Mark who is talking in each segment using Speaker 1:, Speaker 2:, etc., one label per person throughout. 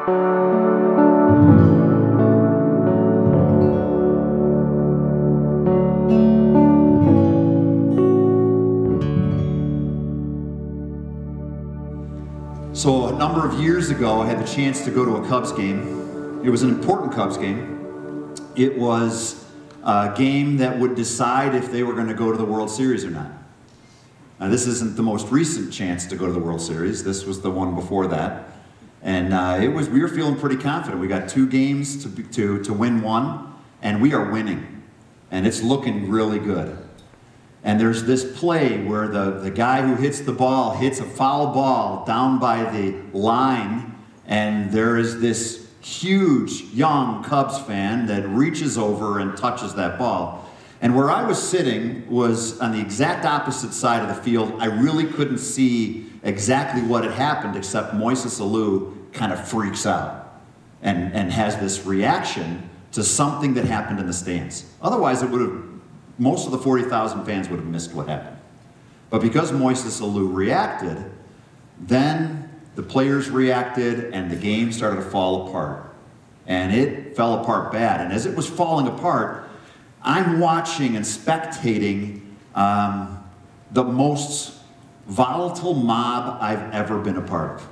Speaker 1: So, a number of years ago, I had the chance to go to a Cubs game. It was an important Cubs game. It was a game that would decide if they were going to go to the World Series or not. Now, this isn't the most recent chance to go to the World Series. This was the one before that, and uh, it was. We were feeling pretty confident. We got two games to to to win one, and we are winning, and it's looking really good. And there's this play where the, the guy who hits the ball hits a foul ball down by the line, and there is this huge young Cubs fan that reaches over and touches that ball. And where I was sitting was on the exact opposite side of the field. I really couldn't see exactly what had happened, except Moises Alou kind of freaks out and, and has this reaction to something that happened in the stands. Otherwise, it would have most of the 40,000 fans would have missed what happened. But because Moises Alou reacted, then the players reacted and the game started to fall apart. And it fell apart bad. And as it was falling apart, I'm watching and spectating um, the most volatile mob I've ever been a part of.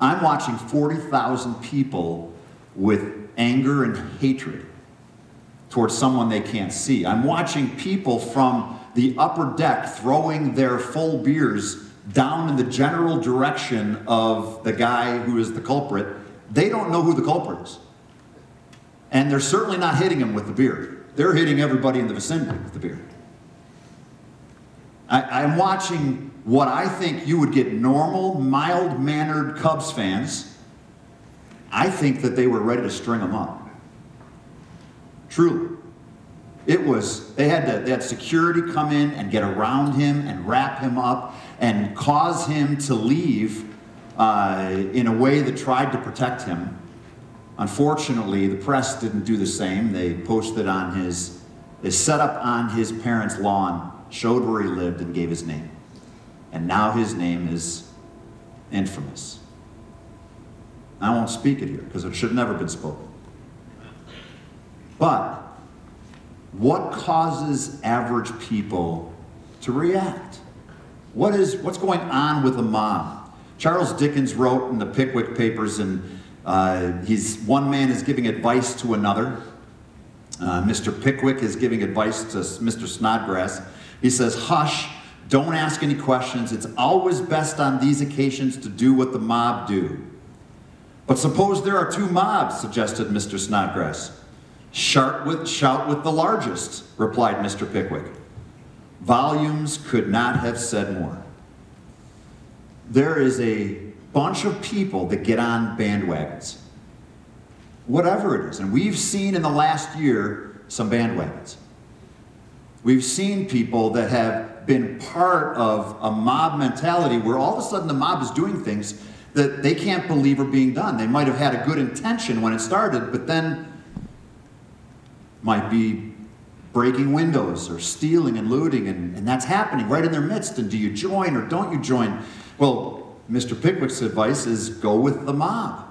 Speaker 1: I'm watching 40,000 people with anger and hatred towards someone they can't see. I'm watching people from the upper deck throwing their full beers down in the general direction of the guy who is the culprit. They don't know who the culprit is. And they're certainly not hitting him with the beer. They're hitting everybody in the vicinity with the beer. I, am watching what I think you would get normal, mild mannered Cubs fans. I think that they were ready to string them up. Truly. It was, they had, to, they had security come in and get around him and wrap him up and cause him to leave uh, in a way that tried to protect him. Unfortunately, the press didn't do the same. They posted on his, they set up on his parents' lawn, showed where he lived, and gave his name. And now his name is infamous. I won't speak it here because it should have never been spoken. But what causes average people to react? What is, what's going on with the mob? Charles Dickens wrote in the Pickwick Papers, and uh, he's, one man is giving advice to another. Uh, Mr. Pickwick is giving advice to Mr. Snodgrass. He says, Hush, don't ask any questions. It's always best on these occasions to do what the mob do. But suppose there are two mobs, suggested Mr. Snodgrass. Shout with, shout with the largest, replied Mr. Pickwick. Volumes could not have said more. There is a bunch of people that get on bandwagons, whatever it is. And we've seen in the last year some bandwagons. We've seen people that have been part of a mob mentality where all of a sudden the mob is doing things that they can't believe are being done. They might have had a good intention when it started, but then might be breaking windows or stealing and looting, and, and that's happening right in their midst. And do you join or don't you join? Well, Mr. Pickwick's advice is go with the mob.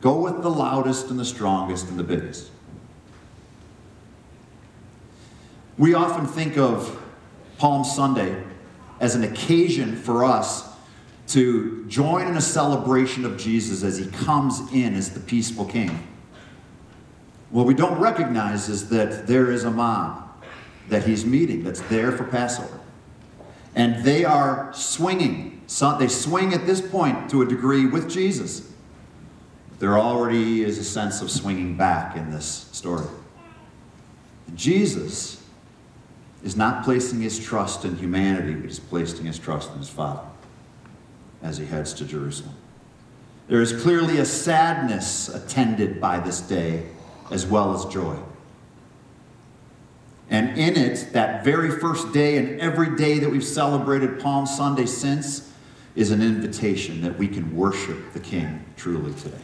Speaker 1: Go with the loudest and the strongest and the biggest. We often think of Palm Sunday as an occasion for us to join in a celebration of Jesus as he comes in as the peaceful king. What we don't recognize is that there is a mob that he's meeting that's there for Passover. And they are swinging. So they swing at this point to a degree with Jesus. There already is a sense of swinging back in this story. Jesus is not placing his trust in humanity, but he's placing his trust in his Father as he heads to Jerusalem. There is clearly a sadness attended by this day as well as joy. And in it, that very first day and every day that we've celebrated Palm Sunday since, is an invitation that we can worship the King truly today.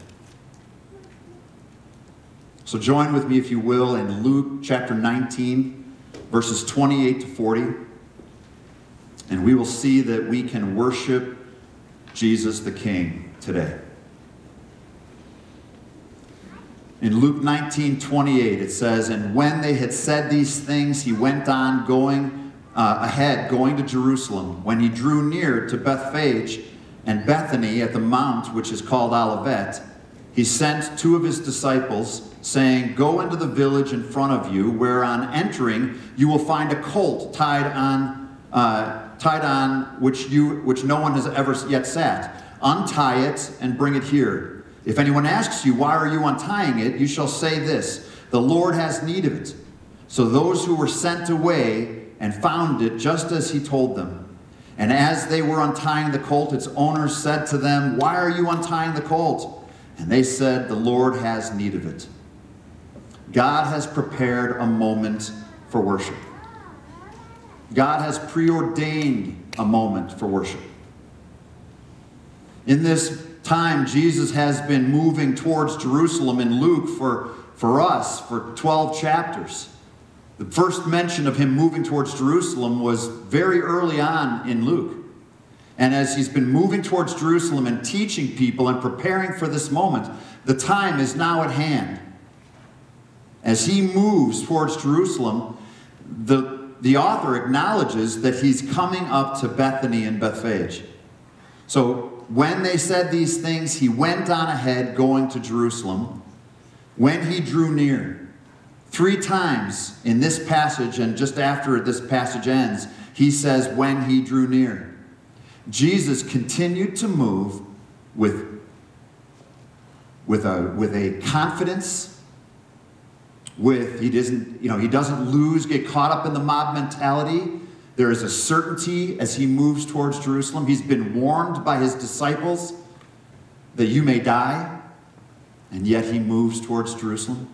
Speaker 1: So join with me, if you will, in Luke chapter 19, verses 28 to 40. And we will see that we can worship Jesus the King today. In Luke 19 28, it says, And when they had said these things, he went on going uh, ahead, going to Jerusalem. When he drew near to Bethphage and Bethany at the mount which is called Olivet, he sent two of his disciples, saying, Go into the village in front of you, where on entering you will find a colt tied on, uh, tied on which, you, which no one has ever yet sat. Untie it and bring it here. If anyone asks you, Why are you untying it? you shall say this The Lord has need of it. So those who were sent away and found it just as he told them. And as they were untying the colt, its owners said to them, Why are you untying the colt? And they said, The Lord has need of it. God has prepared a moment for worship. God has preordained a moment for worship. In this time, Jesus has been moving towards Jerusalem in Luke for, for us for 12 chapters. The first mention of him moving towards Jerusalem was very early on in Luke. And as he's been moving towards Jerusalem and teaching people and preparing for this moment, the time is now at hand. As he moves towards Jerusalem, the, the author acknowledges that he's coming up to Bethany and Bethphage. So when they said these things, he went on ahead, going to Jerusalem. When he drew near, three times in this passage, and just after this passage ends, he says, when he drew near. Jesus continued to move with, with, a, with a confidence, with, he doesn't, you know, he doesn't lose, get caught up in the mob mentality. There is a certainty as he moves towards Jerusalem. He's been warned by his disciples that you may die, and yet he moves towards Jerusalem.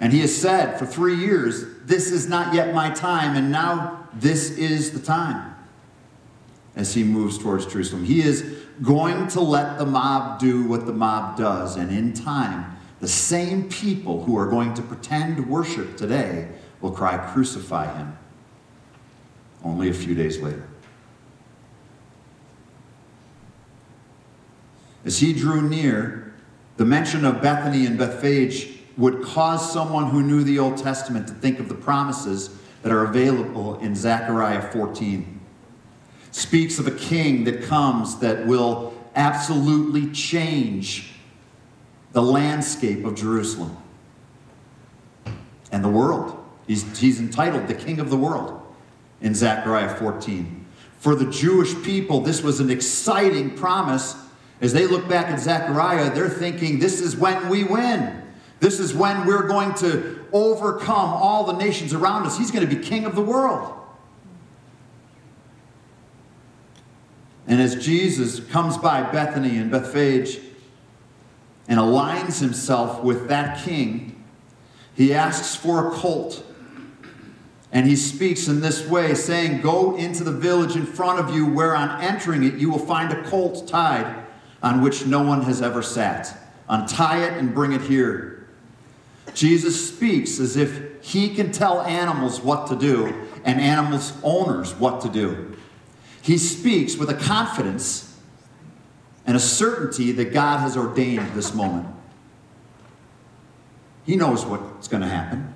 Speaker 1: And he has said for three years, This is not yet my time, and now this is the time. As he moves towards Jerusalem, he is going to let the mob do what the mob does, and in time, the same people who are going to pretend worship today will cry, Crucify him only a few days later. As he drew near, the mention of Bethany and Bethphage would cause someone who knew the Old Testament to think of the promises that are available in Zechariah 14. Speaks of a king that comes that will absolutely change the landscape of Jerusalem and the world. He's, he's entitled the King of the World in Zechariah 14. For the Jewish people, this was an exciting promise. As they look back at Zechariah, they're thinking, this is when we win. This is when we're going to overcome all the nations around us. He's going to be king of the world. And as Jesus comes by Bethany and Bethphage and aligns himself with that king, he asks for a colt and he speaks in this way, saying, Go into the village in front of you, where on entering it you will find a colt tied on which no one has ever sat. Untie it and bring it here. Jesus speaks as if he can tell animals what to do and animals' owners what to do. He speaks with a confidence and a certainty that God has ordained this moment. He knows what's going to happen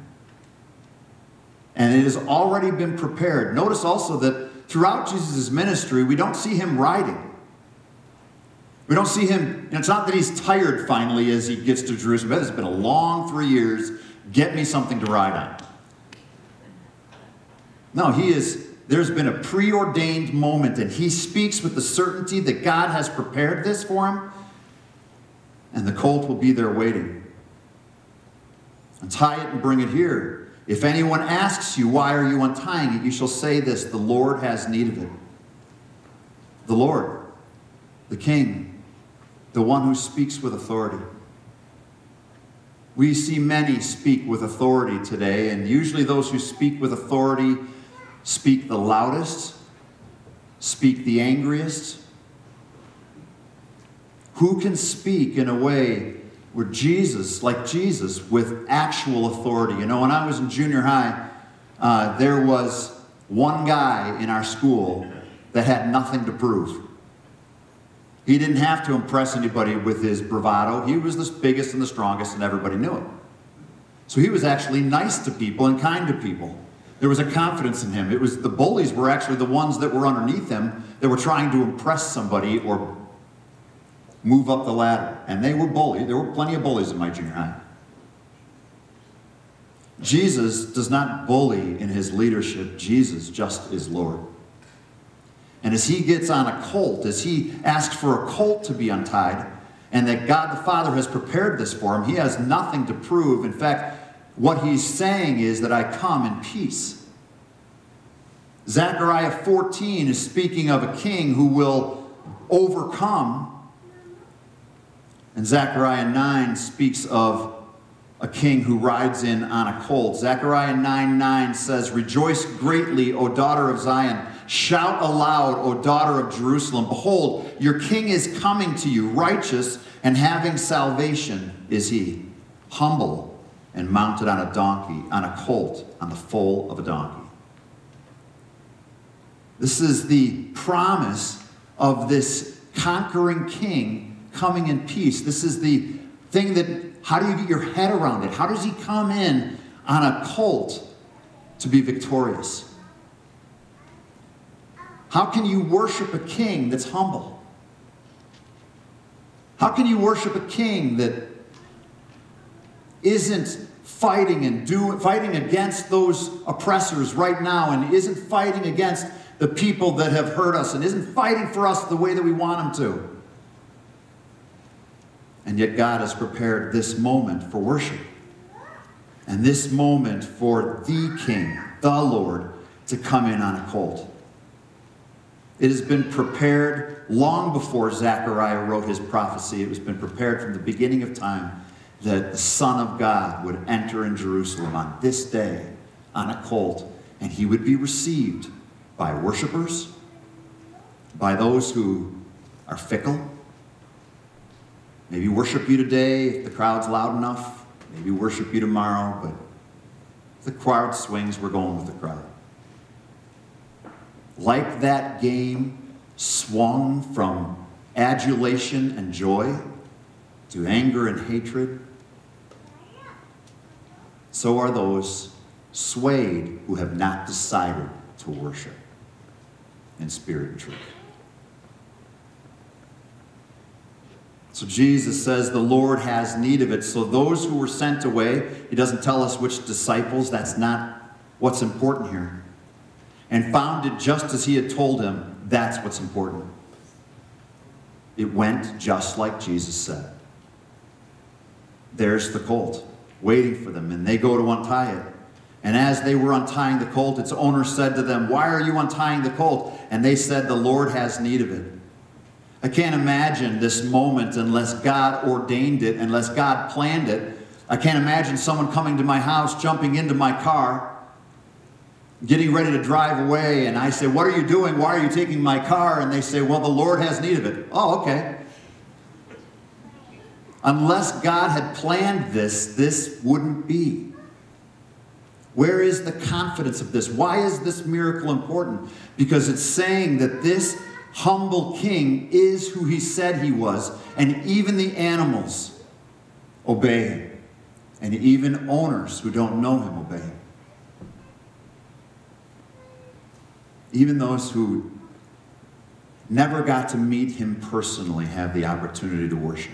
Speaker 1: and it has already been prepared. Notice also that throughout Jesus' ministry, we don't see him riding. We don't see him, it's not that he's tired finally as he gets to Jerusalem. It's been a long three years. Get me something to ride on. No, he is, there's been a preordained moment, and he speaks with the certainty that God has prepared this for him, and the colt will be there waiting. Untie it and bring it here. If anyone asks you, Why are you untying it? you shall say this The Lord has need of it. The Lord, the King, the one who speaks with authority. We see many speak with authority today, and usually those who speak with authority speak the loudest, speak the angriest. Who can speak in a way where Jesus, like Jesus, with actual authority. You know, when I was in junior high, uh, there was one guy in our school that had nothing to prove. He didn't have to impress anybody with his bravado. He was the biggest and the strongest, and everybody knew it. So he was actually nice to people and kind to people. There was a confidence in him. It was the bullies were actually the ones that were underneath him that were trying to impress somebody or move up the ladder. And they were bullied. There were plenty of bullies in my junior high. Jesus does not bully in his leadership. Jesus just is Lord. And as he gets on a colt, as he asks for a colt to be untied, and that God the Father has prepared this for him, he has nothing to prove. In fact, what he's saying is that I come in peace. Zechariah 14 is speaking of a king who will overcome. And Zechariah 9 speaks of a king who rides in on a colt. Zechariah 9 9 says, Rejoice greatly, O daughter of Zion. Shout aloud, O daughter of Jerusalem. Behold, your king is coming to you, righteous and having salvation is he, humble and mounted on a donkey, on a colt, on the foal of a donkey. This is the promise of this conquering king coming in peace. This is the thing that, how do you get your head around it? How does he come in on a colt to be victorious? How can you worship a king that's humble? How can you worship a king that isn't fighting and do, fighting against those oppressors right now and isn't fighting against the people that have hurt us and isn't fighting for us the way that we want him to? And yet God has prepared this moment for worship. And this moment for the King, the Lord, to come in on a colt. It has been prepared long before Zechariah wrote his prophecy. It has been prepared from the beginning of time that the Son of God would enter in Jerusalem on this day on a colt, and he would be received by worshipers, by those who are fickle. Maybe worship you today if the crowd's loud enough. Maybe worship you tomorrow, but if the crowd swings, we're going with the crowd like that game swung from adulation and joy to anger and hatred, so are those swayed who have not decided to worship in spirit and truth. So Jesus says the Lord has need of it. So those who were sent away, he doesn't tell us which disciples, that's not what's important here and found it just as he had told him, that's what's important. It went just like Jesus said. There's the colt waiting for them, and they go to untie it. And as they were untying the colt, its owner said to them, Why are you untying the colt? And they said, The Lord has need of it. I can't imagine this moment unless God ordained it, unless God planned it. I can't imagine someone coming to my house, jumping into my car, getting ready to drive away, and I say, What are you doing? Why are you taking my car? And they say, Well, the Lord has need of it. Oh, okay. Unless God had planned this, this wouldn't be. Where is the confidence of this? Why is this miracle important? Because it's saying that this humble king is who he said he was, and even the animals obey him, and even owners who don't know him obey him. even those who never got to meet him personally have the opportunity to worship.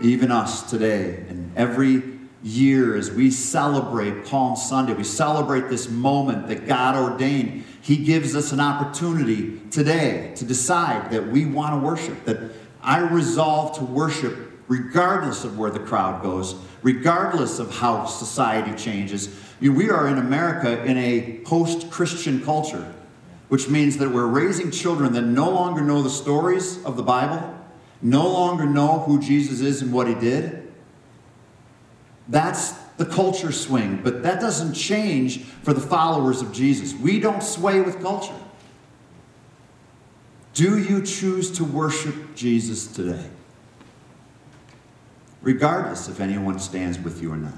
Speaker 1: Even us today, and every year as we celebrate Palm Sunday, we celebrate this moment that God ordained. He gives us an opportunity today to decide that we want to worship, that I resolve to worship regardless of where the crowd goes, regardless of how society changes, we are in America in a post Christian culture, which means that we're raising children that no longer know the stories of the Bible, no longer know who Jesus is and what he did. That's the culture swing, but that doesn't change for the followers of Jesus. We don't sway with culture. Do you choose to worship Jesus today? Regardless if anyone stands with you or not.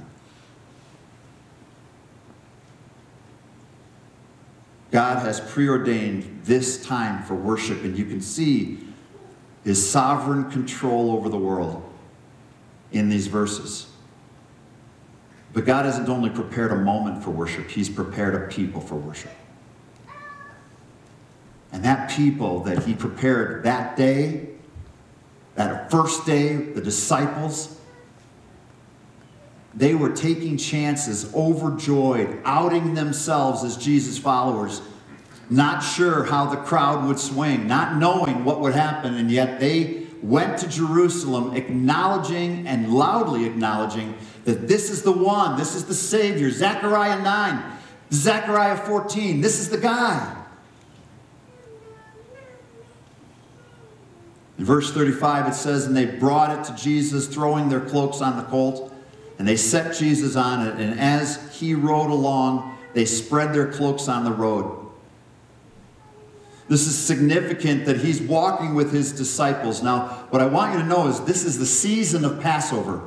Speaker 1: God has preordained this time for worship, and you can see his sovereign control over the world in these verses. But God hasn't only prepared a moment for worship, He's prepared a people for worship. And that people that He prepared that day, that first day, the disciples, they were taking chances, overjoyed, outing themselves as Jesus followers, not sure how the crowd would swing, not knowing what would happen, and yet they went to Jerusalem acknowledging and loudly acknowledging that this is the one, this is the Savior. Zechariah 9, Zechariah 14, this is the guy. In verse 35, it says, And they brought it to Jesus, throwing their cloaks on the colt. And they set Jesus on it, and as he rode along, they spread their cloaks on the road. This is significant that he's walking with his disciples. Now, what I want you to know is this is the season of Passover.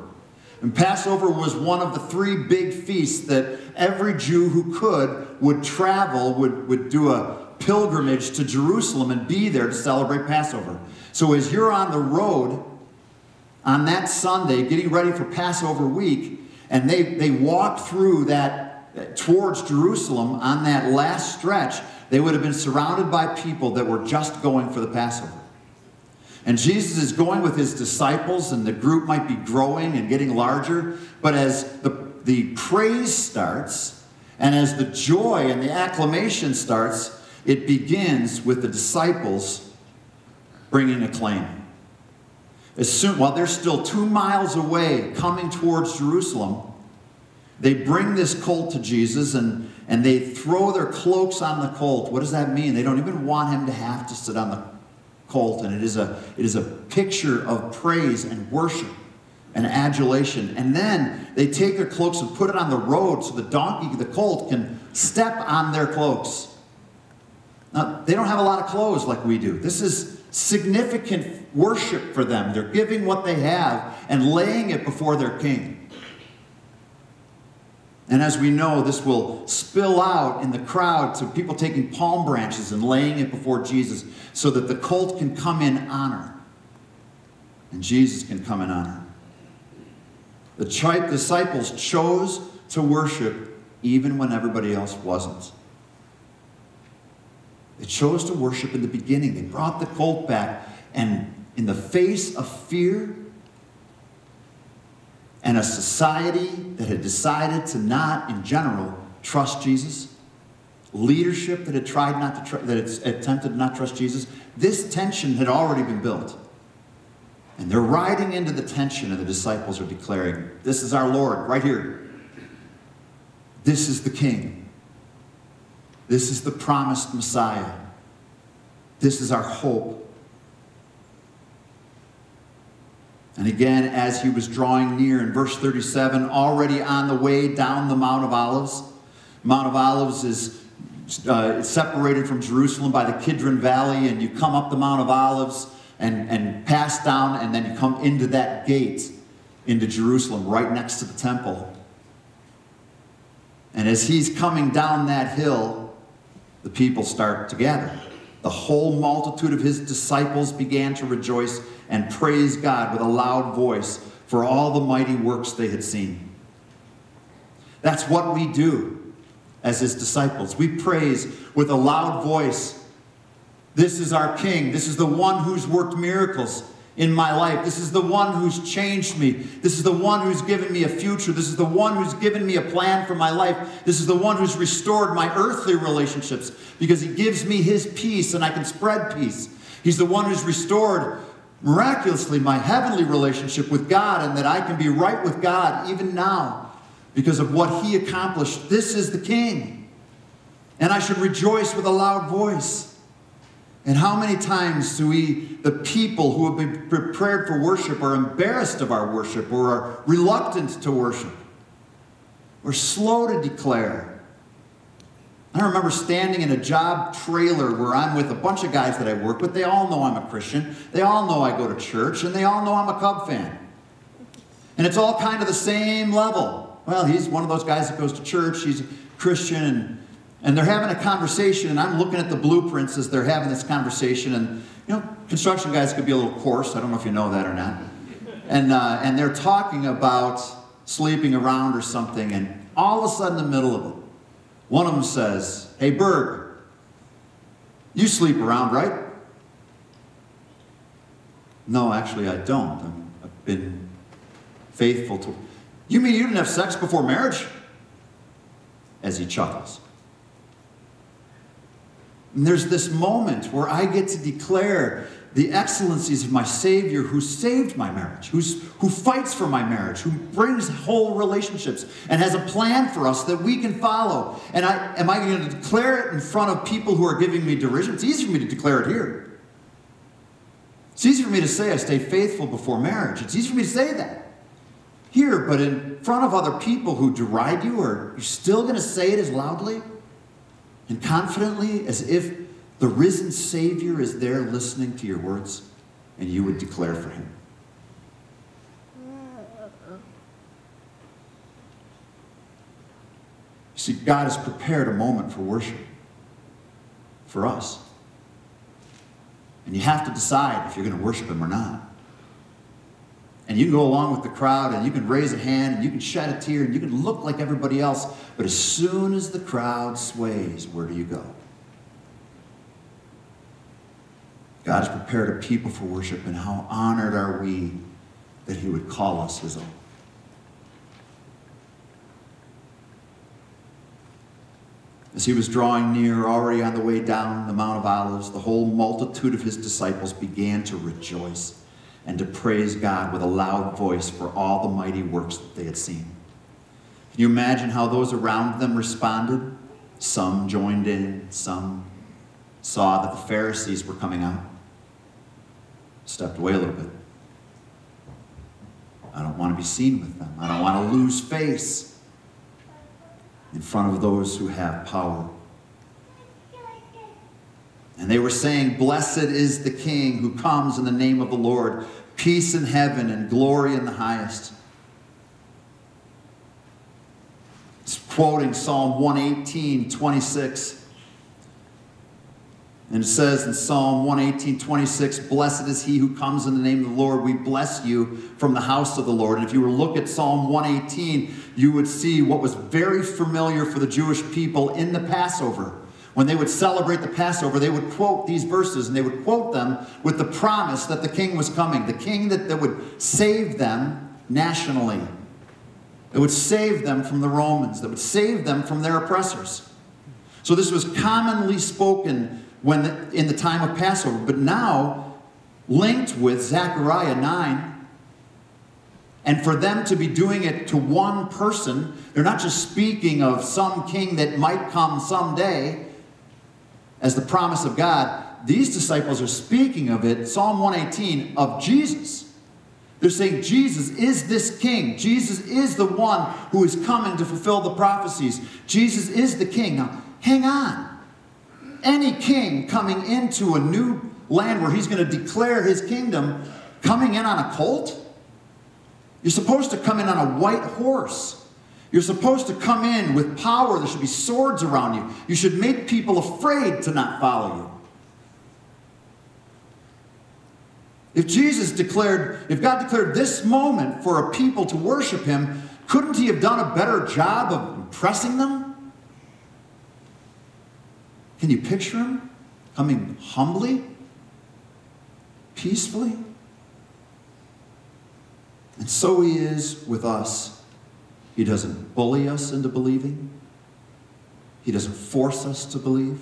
Speaker 1: And Passover was one of the three big feasts that every Jew who could would travel, would, would do a pilgrimage to Jerusalem and be there to celebrate Passover. So as you're on the road, on that Sunday, getting ready for Passover week, and they, they walk through that towards Jerusalem on that last stretch, they would have been surrounded by people that were just going for the Passover. And Jesus is going with his disciples, and the group might be growing and getting larger. But as the, the praise starts, and as the joy and the acclamation starts, it begins with the disciples bringing a claim. As soon, while they're still two miles away coming towards Jerusalem, they bring this colt to Jesus and, and they throw their cloaks on the colt. What does that mean? They don't even want him to have to sit on the colt. And it is a, it is a picture of praise and worship and adulation. And then they take their cloaks and put it on the road so the donkey, the colt, can step on their cloaks. Now, they don't have a lot of clothes like we do. This is significant worship for them. They're giving what they have and laying it before their king. And as we know, this will spill out in the crowd to people taking palm branches and laying it before Jesus so that the colt can come in honor and Jesus can come in honor. The disciples chose to worship even when everybody else wasn't. They chose to worship in the beginning. They brought the colt back, and in the face of fear and a society that had decided to not, in general, trust Jesus, leadership that had tried not to, tr- that had attempted not trust Jesus, this tension had already been built. And they're riding into the tension, and the disciples are declaring, This is our Lord, right here. This is the King. This is the promised Messiah. This is our hope. And again, as he was drawing near in verse 37, already on the way down the Mount of Olives. Mount of Olives is uh, separated from Jerusalem by the Kidron Valley, and you come up the Mount of Olives and, and pass down, and then you come into that gate into Jerusalem, right next to the temple. And as he's coming down that hill, the people start to gather. The whole multitude of his disciples began to rejoice and praise God with a loud voice for all the mighty works they had seen. That's what we do as his disciples. We praise with a loud voice. This is our King. This is the one who's worked miracles in my life. This is the one who's changed me. This is the one who's given me a future. This is the one who's given me a plan for my life. This is the one who's restored my earthly relationships because he gives me his peace and I can spread peace. He's the one who's restored miraculously my heavenly relationship with God and that I can be right with God even now because of what he accomplished. This is the King. And I should rejoice with a loud voice. And how many times do we, the people who have been prepared for worship, are embarrassed of our worship or are reluctant to worship? We're slow to declare. I remember standing in a job trailer where I'm with a bunch of guys that I work with. They all know I'm a Christian. They all know I go to church, and they all know I'm a Cub fan. And it's all kind of the same level. Well, he's one of those guys that goes to church. He's a Christian, and And they're having a conversation, and I'm looking at the blueprints as they're having this conversation. And, you know, construction guys could be a little coarse. I don't know if you know that or not. And, uh, and they're talking about sleeping around or something. And all of a sudden, in the middle of it, one of them says, Hey, Berg, you sleep around, right? No, actually, I don't. i have been faithful to. You mean you didn't have sex before marriage? As he chuckles. And there's this moment where I get to declare the excellencies of my Savior who saved my marriage, who's, who fights for my marriage, who brings whole relationships, and has a plan for us that we can follow. And I, am I going to declare it in front of people who are giving me derision? It's easy for me to declare it here. It's easy for me to say I stay faithful before marriage. It's easy for me to say that here, but in front of other people who deride you, are you still going to say it as loudly and confidently as if the risen Savior is there listening to your words and you would declare for him? See, God has prepared a moment for worship for us. And you have to decide if you're going to worship Him or not. And you can go along with the crowd and you can raise a hand and you can shed a tear and you can look like everybody else. But as soon as the crowd sways, where do you go? God has prepared a people for worship, and how honored are we that He would call us His own. As he was drawing near, already on the way down the Mount of Olives, the whole multitude of his disciples began to rejoice and to praise God with a loud voice for all the mighty works that they had seen. Can you imagine how those around them responded? Some joined in, some saw that the Pharisees were coming out, stepped away a little bit. I don't want to be seen with them. I don't want to lose face in front of those who have power. And they were saying, Blessed is the King who comes in the name of the Lord, peace in heaven and glory in the highest. It's quoting Psalm 118, 26. And it says in Psalm 118, 26, Blessed is he who comes in the name of the Lord. We bless you from the house of the Lord. And if you were to look at Psalm 118, you would see what was very familiar for the Jewish people in the Passover. When they would celebrate the Passover, they would quote these verses and they would quote them with the promise that the king was coming, the king that, that would save them nationally, that would save them from the Romans, that would save them from their oppressors. So this was commonly spoken when the, in the time of Passover, but now linked with Zechariah 9. And for them to be doing it to one person, they're not just speaking of some king that might come someday as the promise of God. These disciples are speaking of it, Psalm 118, of Jesus. They're saying Jesus is this king. Jesus is the one who is coming to fulfill the prophecies. Jesus is the king. Now, hang on any king coming into a new land where he's going to declare his kingdom coming in on a colt? You're supposed to come in on a white horse. You're supposed to come in with power. There should be swords around you. You should make people afraid to not follow you. If Jesus declared, if God declared this moment for a people to worship him, couldn't he have done a better job of impressing them? Can you picture him coming humbly, peacefully? And so he is with us. He doesn't bully us into believing, he doesn't force us to believe.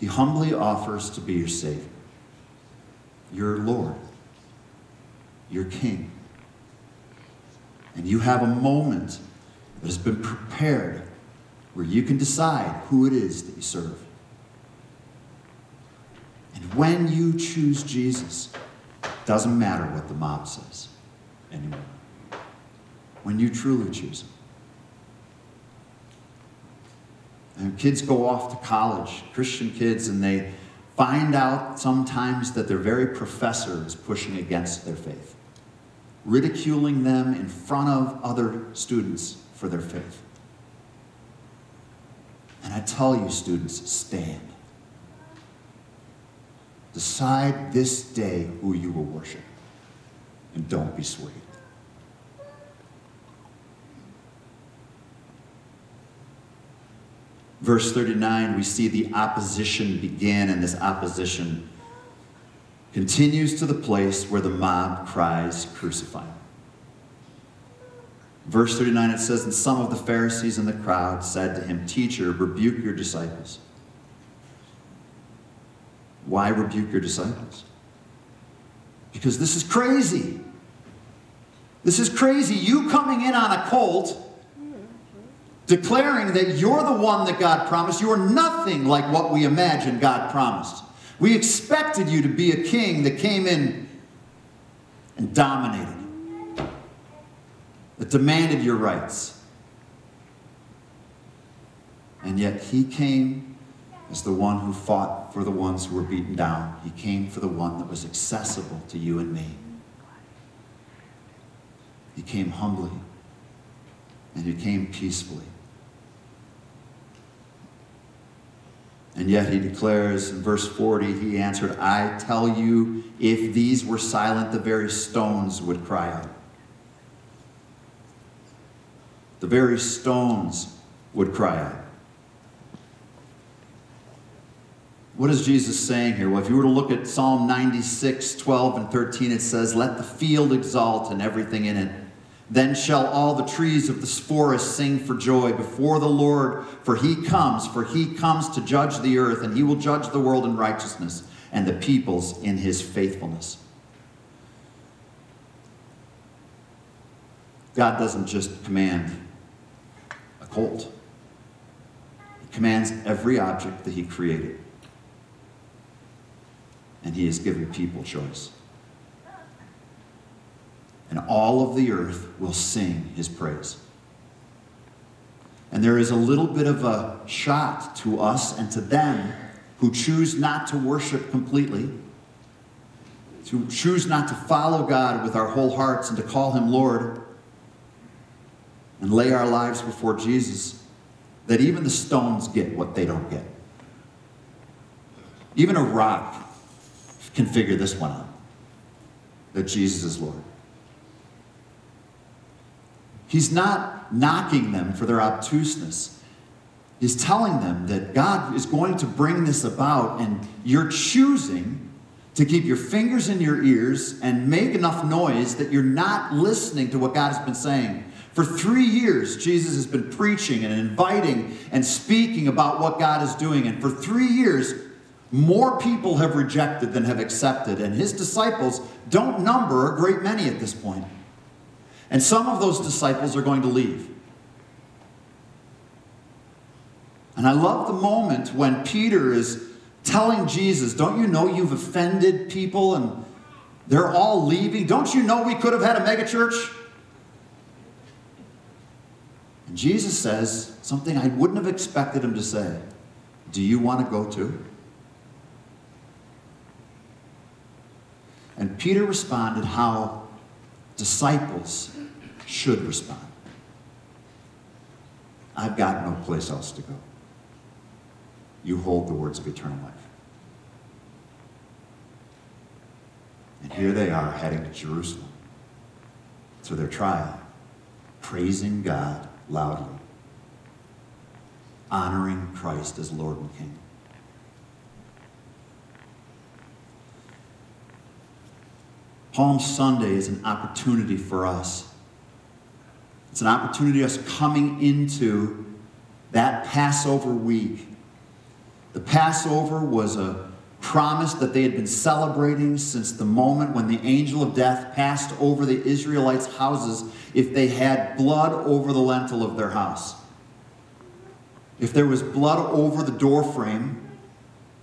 Speaker 1: He humbly offers to be your Savior, your Lord, your King. And you have a moment that has been prepared where you can decide who it is that you serve. And when you choose Jesus, it doesn't matter what the mob says anymore. When you truly choose Him. And kids go off to college, Christian kids, and they find out sometimes that their very professor is pushing against their faith, ridiculing them in front of other students for their faith. And I tell you, students, stand. Decide this day who you will worship. And don't be swayed. Verse 39, we see the opposition begin, and this opposition continues to the place where the mob cries, Crucify. Verse 39, it says, And some of the Pharisees in the crowd said to him, Teacher, rebuke your disciples. Why rebuke your disciples? Because this is crazy. This is crazy. You coming in on a colt, declaring that you're the one that God promised. You are nothing like what we imagined God promised. We expected you to be a king that came in and dominated, that demanded your rights. And yet he came as the one who fought for the ones who were beaten down. He came for the one that was accessible to you and me. He came humbly and he came peacefully. And yet he declares in verse 40, he answered, I tell you, if these were silent, the very stones would cry out. The very stones would cry out. What is Jesus saying here? Well, if you were to look at Psalm 96, 12, and 13, it says, Let the field exalt and everything in it. Then shall all the trees of this forest sing for joy before the Lord, for he comes, for he comes to judge the earth, and he will judge the world in righteousness and the peoples in his faithfulness. God doesn't just command a colt, he commands every object that he created and he has given people choice. And all of the earth will sing his praise. And there is a little bit of a shot to us and to them who choose not to worship completely, to choose not to follow God with our whole hearts and to call him Lord and lay our lives before Jesus, that even the stones get what they don't get. Even a rock can figure this one out that Jesus is Lord. He's not knocking them for their obtuseness. He's telling them that God is going to bring this about, and you're choosing to keep your fingers in your ears and make enough noise that you're not listening to what God has been saying. For three years, Jesus has been preaching and inviting and speaking about what God is doing. And for three years, more people have rejected than have accepted, and his disciples don't number a great many at this point. And some of those disciples are going to leave. And I love the moment when Peter is telling Jesus, Don't you know you've offended people and they're all leaving? Don't you know we could have had a megachurch? Jesus says something I wouldn't have expected him to say Do you want to go too? And Peter responded how disciples should respond. I've got no place else to go. You hold the words of eternal life. And here they are heading to Jerusalem to their trial, praising God loudly, honoring Christ as Lord and King. Palm Sunday is an opportunity for us. It's an opportunity us coming into that Passover week. The Passover was a promise that they had been celebrating since the moment when the angel of death passed over the Israelites' houses if they had blood over the lintel of their house. If there was blood over the doorframe,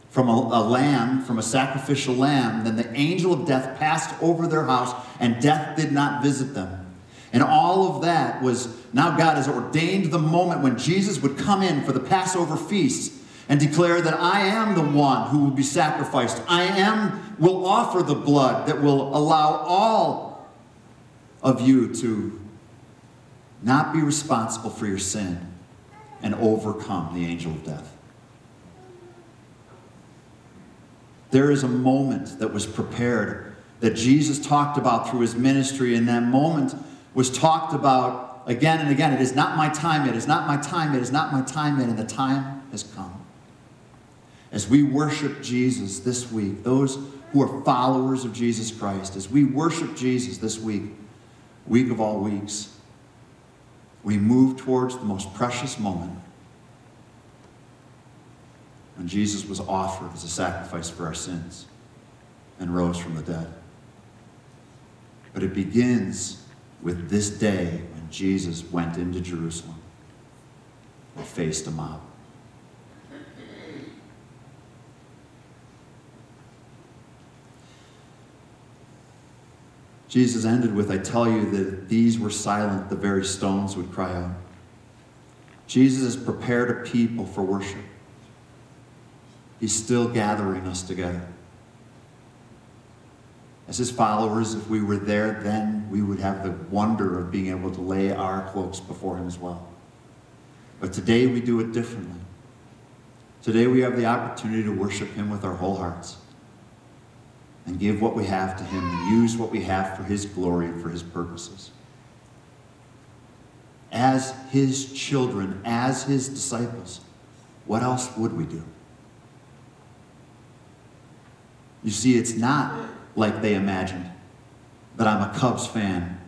Speaker 1: from a, a, lamb, from a sacrificial lamb, then the angel of death passed over their house and death did not visit them. And all of that was now God has ordained the moment when Jesus would come in for the Passover feast and declare that I am the one who will be sacrificed. I am, will offer the blood that will allow all of you to not be responsible for your sin, and overcome the angel of death. There is a moment that was prepared that Jesus talked about through his ministry, and that moment was talked about again and again. It is not my time it is not my time it is not my time yet, and the time has come. As we worship Jesus this week, those who are followers of Jesus Christ, as we worship Jesus this week, week of all weeks, we move towards the most precious moment when Jesus was offered as a sacrifice for our sins and rose from the dead. But it begins with this day when Jesus went into Jerusalem and faced a mob. Jesus ended with, I tell you that if these were silent, the very stones would cry out. Jesus has prepared a people for worship. He's still gathering us together. As his followers, if we were there then, we would have the wonder of being able to lay our cloaks before him as well. But today we do it differently. Today we have the opportunity to worship him with our whole hearts and give what we have to him and use what we have for his glory and for his purposes. As his children, as his disciples, what else would we do? You see, it's not like they imagined that I'm a Cubs fan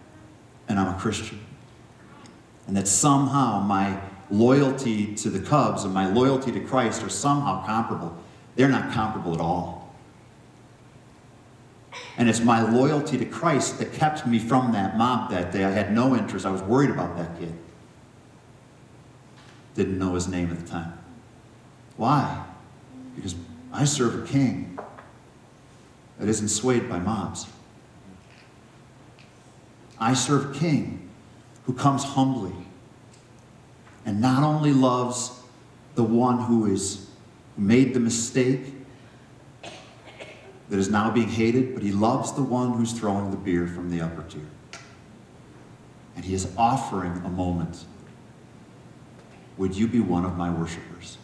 Speaker 1: and I'm a Christian. And that somehow my loyalty to the Cubs and my loyalty to Christ are somehow comparable. They're not comparable at all. And it's my loyalty to Christ that kept me from that mob that day. I had no interest. I was worried about that kid. Didn't know his name at the time. Why? Because I serve a king that isn't swayed by mobs. I serve a king who comes humbly and not only loves the one who is who made the mistake that is now being hated, but he loves the one who's throwing the beer from the upper tier. And he is offering a moment. Would you be one of my worshipers?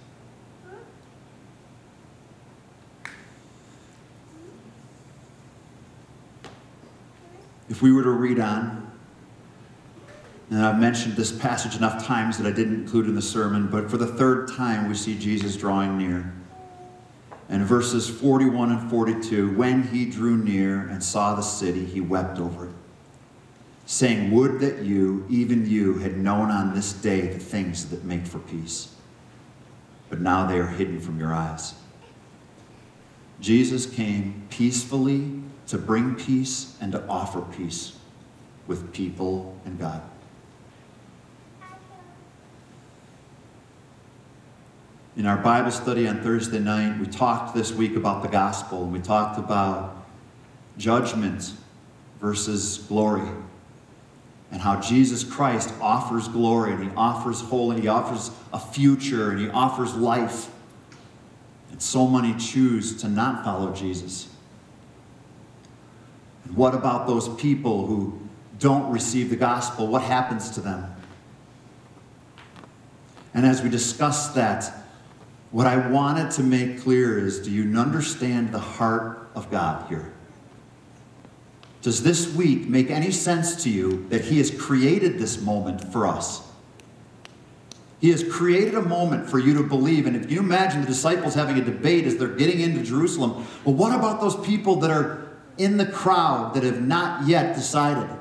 Speaker 1: If we were to read on, and I've mentioned this passage enough times that I didn't include in the sermon, but for the third time we see Jesus drawing near. And verses 41 and 42 When he drew near and saw the city, he wept over it, saying, Would that you, even you, had known on this day the things that make for peace. But now they are hidden from your eyes. Jesus came peacefully to bring peace and to offer peace with people and God. In our Bible study on Thursday night, we talked this week about the gospel, and we talked about judgment versus glory, and how Jesus Christ offers glory, and he offers holy, he offers a future, and he offers life. And so many choose to not follow Jesus. And what about those people who don't receive the gospel? What happens to them? And as we discuss that, what I wanted to make clear is do you understand the heart of God here? Does this week make any sense to you that He has created this moment for us? He has created a moment for you to believe. And if you imagine the disciples having a debate as they're getting into Jerusalem, well, what about those people that are in the crowd that have not yet decided. Well,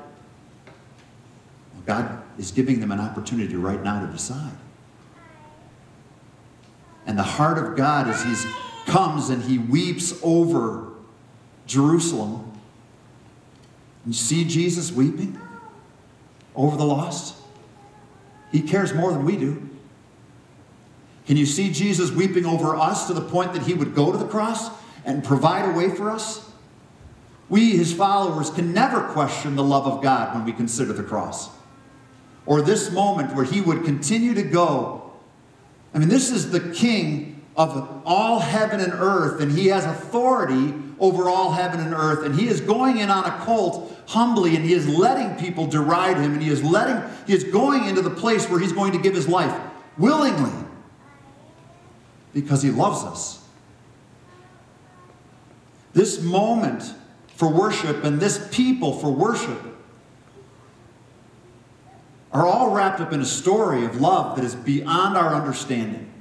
Speaker 1: God is giving them an opportunity right now to decide. And the heart of God as He comes and He weeps over Jerusalem. You see Jesus weeping over the lost? He cares more than we do. Can you see Jesus weeping over us to the point that he would go to the cross and provide a way for us? We, his followers, can never question the love of God when we consider the cross. Or this moment where he would continue to go. I mean, this is the king of all heaven and earth, and he has authority over all heaven and earth. And he is going in on a colt humbly, and he is letting people deride him, and he is letting, he is going into the place where he's going to give his life. willingly because he loves us. This moment for worship and this people for worship are all wrapped up in a story of love that is beyond our understanding.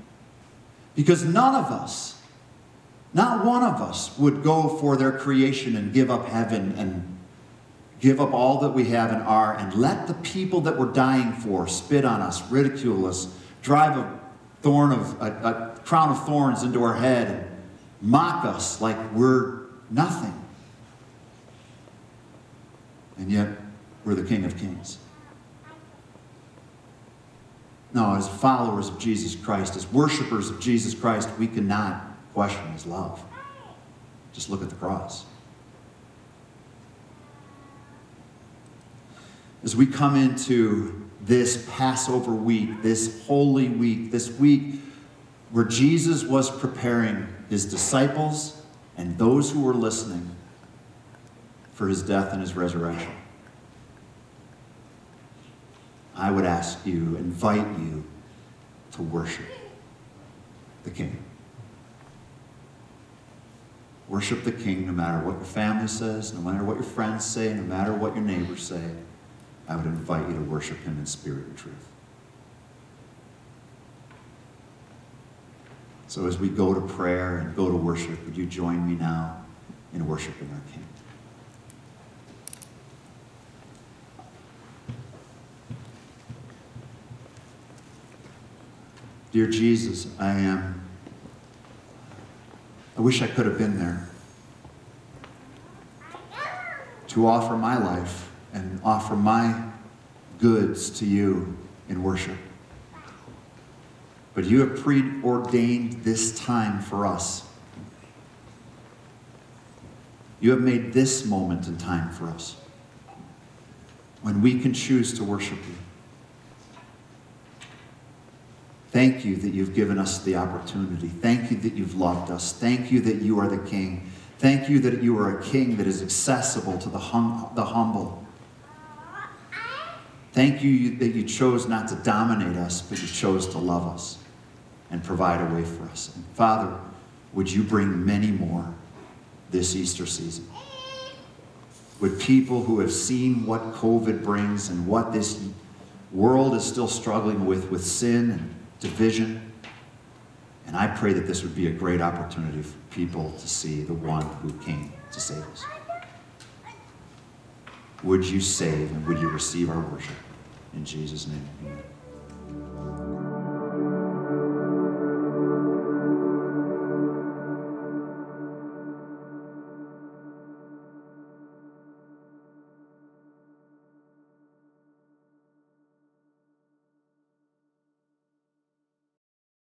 Speaker 1: Because none of us, not one of us, would go for their creation and give up heaven and give up all that we have and are and let the people that we're dying for spit on us, ridicule us, drive a thorn of a, a crown of thorns into our head and mock us like we're nothing. And yet, we're the King of Kings. No, as followers of Jesus Christ, as worshipers of Jesus Christ, we cannot question his love. Just look at the cross. As we come into this Passover week, this Holy Week, this week where Jesus was preparing his disciples and those who were listening for his death and his resurrection. I would ask you, invite you to worship the King. Worship the King no matter what your family says, no matter what your friends say, no matter what your neighbors say. I would invite you to worship him in spirit and truth. So as we go to prayer and go to worship, would you join me now in worshiping our King? Dear Jesus, I am. I wish I could have been there to offer my life and offer my goods to you in worship. But you have preordained this time for us. You have made this moment in time for us when we can choose to worship you. Thank you that you've given us the opportunity. Thank you that you've loved us. Thank you that you are the King. Thank you that you are a King that is accessible to the, hum- the humble. Thank you that you chose not to dominate us, but you chose to love us and provide a way for us. And Father, would you bring many more this Easter season? Would people who have seen what COVID brings and what this world is still struggling with, with sin and division. And I pray that this would be a great opportunity for people to see the one who came to save us. Would you save and would you receive our worship? In Jesus' name, amen.